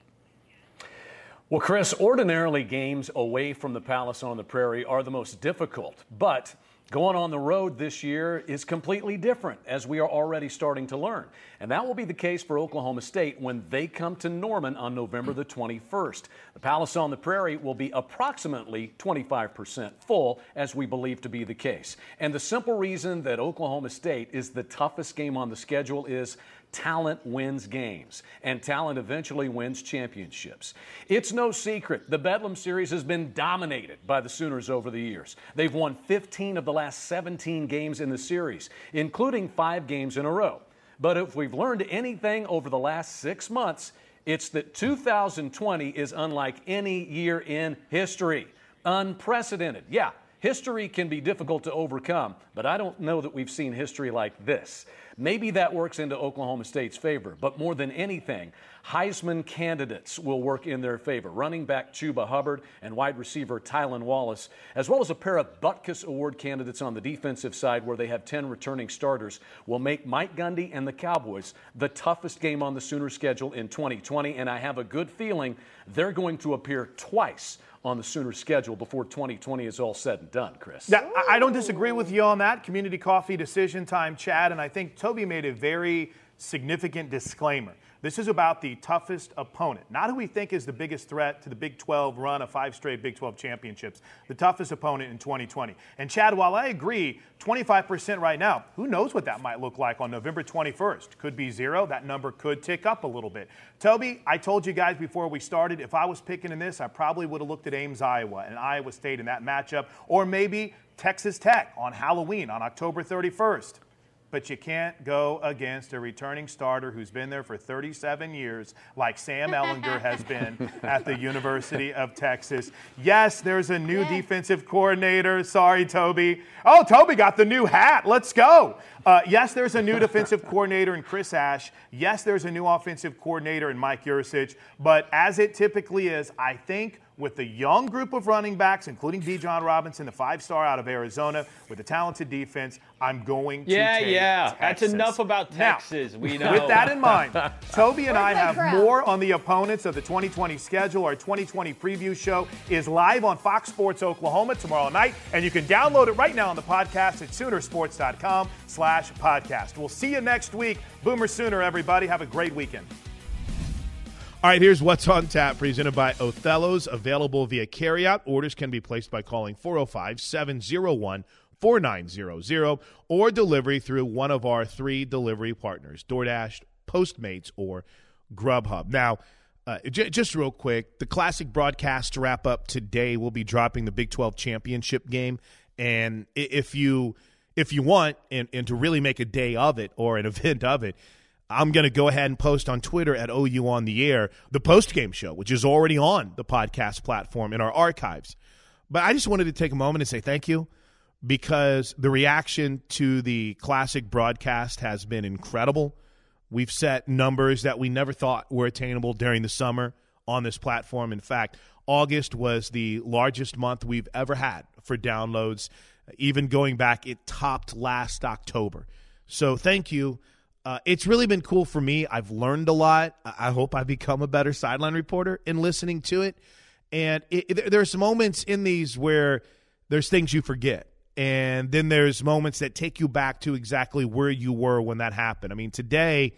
Well, Chris, ordinarily games away from the Palace on the Prairie are the most difficult, but Going on the road this year is completely different, as we are already starting to learn. And that will be the case for Oklahoma State when they come to Norman on November the 21st. The Palace on the Prairie will be approximately 25% full, as we believe to be the case. And the simple reason that Oklahoma State is the toughest game on the schedule is talent wins games, and talent eventually wins championships. It's no secret the Bedlam Series has been dominated by the Sooners over the years. They've won 15 of the last 17 games in the series, including five games in a row. But if we've learned anything over the last six months, it's that 2020 is unlike any year in history. Unprecedented. Yeah, history can be difficult to overcome, but I don't know that we've seen history like this. Maybe that works into Oklahoma State's favor, but more than anything, Heisman candidates will work in their favor. Running back Chuba Hubbard and wide receiver Tylan Wallace, as well as a pair of Butkus Award candidates on the defensive side where they have 10 returning starters, will make Mike Gundy and the Cowboys the toughest game on the Sooner schedule in 2020. And I have a good feeling they're going to appear twice on the Sooner schedule before 2020 is all said and done, Chris. Yeah, I don't disagree with you on that. Community coffee decision time, Chad, and I think Toby made a very significant disclaimer. This is about the toughest opponent, not who we think is the biggest threat to the Big 12 run of five straight Big 12 championships, the toughest opponent in 2020. And Chad, while I agree, 25% right now, who knows what that might look like on November 21st? Could be zero. That number could tick up a little bit. Toby, I told you guys before we started, if I was picking in this, I probably would have looked at Ames, Iowa, and Iowa State in that matchup, or maybe Texas Tech on Halloween on October 31st but you can't go against a returning starter who's been there for 37 years, like Sam Ehlinger has been [laughs] at the University of Texas. Yes, there's a new yeah. defensive coordinator. Sorry, Toby. Oh, Toby got the new hat. Let's go. Uh, yes, there's a new defensive [laughs] coordinator in Chris Ash. Yes, there's a new offensive coordinator in Mike Yurcich. But as it typically is, I think with the young group of running backs, including Bijan Robinson, the five star out of Arizona, with a talented defense, I'm going to yeah, yeah. Texas. That's enough about Texas. Now, we know. With that in mind, [laughs] Toby and I have more on the opponents of the 2020 schedule. Our 2020 preview show is live on Fox Sports Oklahoma tomorrow night, and you can download it right now on the podcast at Soonersports.com slash podcast. We'll see you next week. Boomer Sooner, everybody. Have a great weekend. All right, here's what's on tap presented by Othello's, available via carryout. Orders can be placed by calling 405 701 4900 or delivery through one of our three delivery partners DoorDash, Postmates, or Grubhub. Now, uh, j- just real quick, the classic broadcast to wrap up today will be dropping the Big 12 championship game. And if you if you want and, and to really make a day of it or an [laughs] event of it, I'm going to go ahead and post on Twitter at OU on the air the post game show, which is already on the podcast platform in our archives. But I just wanted to take a moment and say thank you because the reaction to the classic broadcast has been incredible. We've set numbers that we never thought were attainable during the summer on this platform. In fact, August was the largest month we've ever had for downloads. Even going back, it topped last October. So thank you. Uh, it's really been cool for me. I've learned a lot. I hope I become a better sideline reporter in listening to it. And it, it, there's moments in these where there's things you forget. And then there's moments that take you back to exactly where you were when that happened. I mean, today,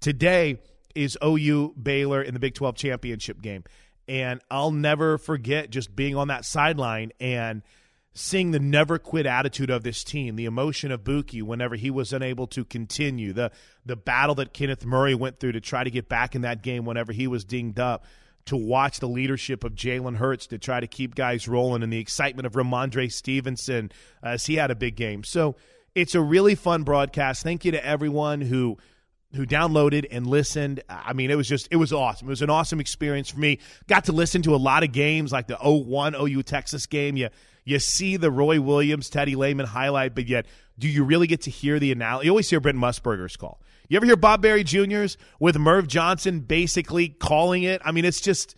today is OU Baylor in the Big 12 championship game. And I'll never forget just being on that sideline and seeing the never quit attitude of this team, the emotion of Buki whenever he was unable to continue, the the battle that Kenneth Murray went through to try to get back in that game whenever he was dinged up, to watch the leadership of Jalen Hurts to try to keep guys rolling, and the excitement of Rhamondre Stevenson as he had a big game. So it's a really fun broadcast. Thank you to everyone who who downloaded and listened. I mean, it was just it was awesome. It was an awesome experience for me. Got to listen to a lot of games like the 01 OU Texas game. You you see the Roy Williams, Teddy Lehman highlight, but yet do you really get to hear the analysis? You always hear Brent Musburger's call. You ever hear Bob Barry Jr.'s with Merv Johnson basically calling it? I mean, it's just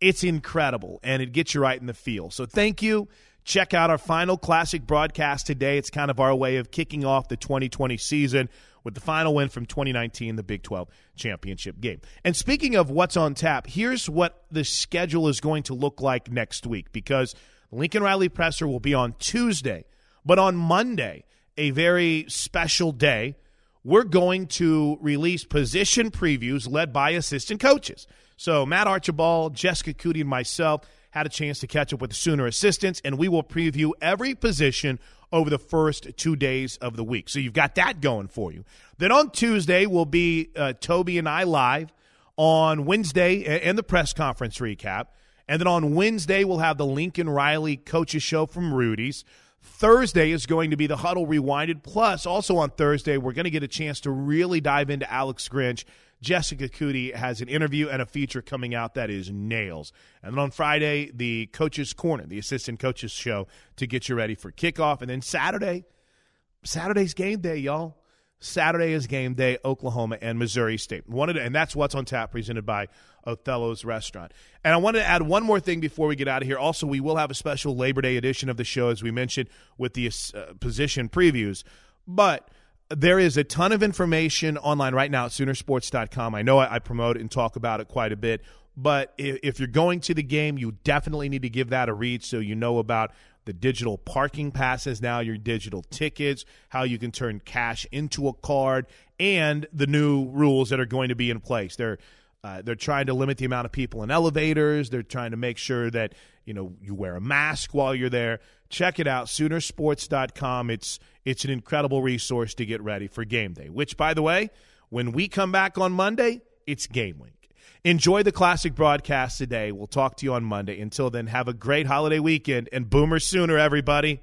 it's incredible and it gets you right in the feel. So thank you. Check out our final classic broadcast today. It's kind of our way of kicking off the 2020 season with the final win from 2019, the Big 12 championship game. And speaking of what's on tap, here's what the schedule is going to look like next week because Lincoln Riley Presser will be on Tuesday, but on Monday, a very special day, we're going to release position previews led by assistant coaches. So Matt Archibald, Jessica Cootie, and myself had a chance to catch up with the Sooner assistants, and we will preview every position over the first two days of the week. So you've got that going for you. Then on Tuesday will be uh, Toby and I live. On Wednesday, and the press conference recap. And then on Wednesday, we'll have the Lincoln Riley Coaches Show from Rudy's. Thursday is going to be the Huddle Rewinded. Plus, also on Thursday, we're going to get a chance to really dive into Alex Grinch. Jessica Cootie has an interview and a feature coming out that is nails. And then on Friday, the Coaches Corner, the Assistant Coaches Show to get you ready for kickoff. And then Saturday, Saturday's game day, y'all. Saturday is game day, Oklahoma and Missouri State. Wanted to, and that's what's on tap, presented by Othello's Restaurant. And I wanted to add one more thing before we get out of here. Also, we will have a special Labor Day edition of the show, as we mentioned, with the uh, position previews. But there is a ton of information online right now at Soonersports.com. I know I, I promote and talk about it quite a bit. But if, if you're going to the game, you definitely need to give that a read so you know about the digital parking passes now, your digital tickets, how you can turn cash into a card, and the new rules that are going to be in place. They're uh, they're trying to limit the amount of people in elevators. They're trying to make sure that you know you wear a mask while you're there. Check it out, Soonersports.com. It's it's an incredible resource to get ready for game day. Which, by the way, when we come back on Monday, it's game week. Enjoy the classic broadcast today. We'll talk to you on Monday. Until then, have a great holiday weekend and Boomer Sooner, everybody.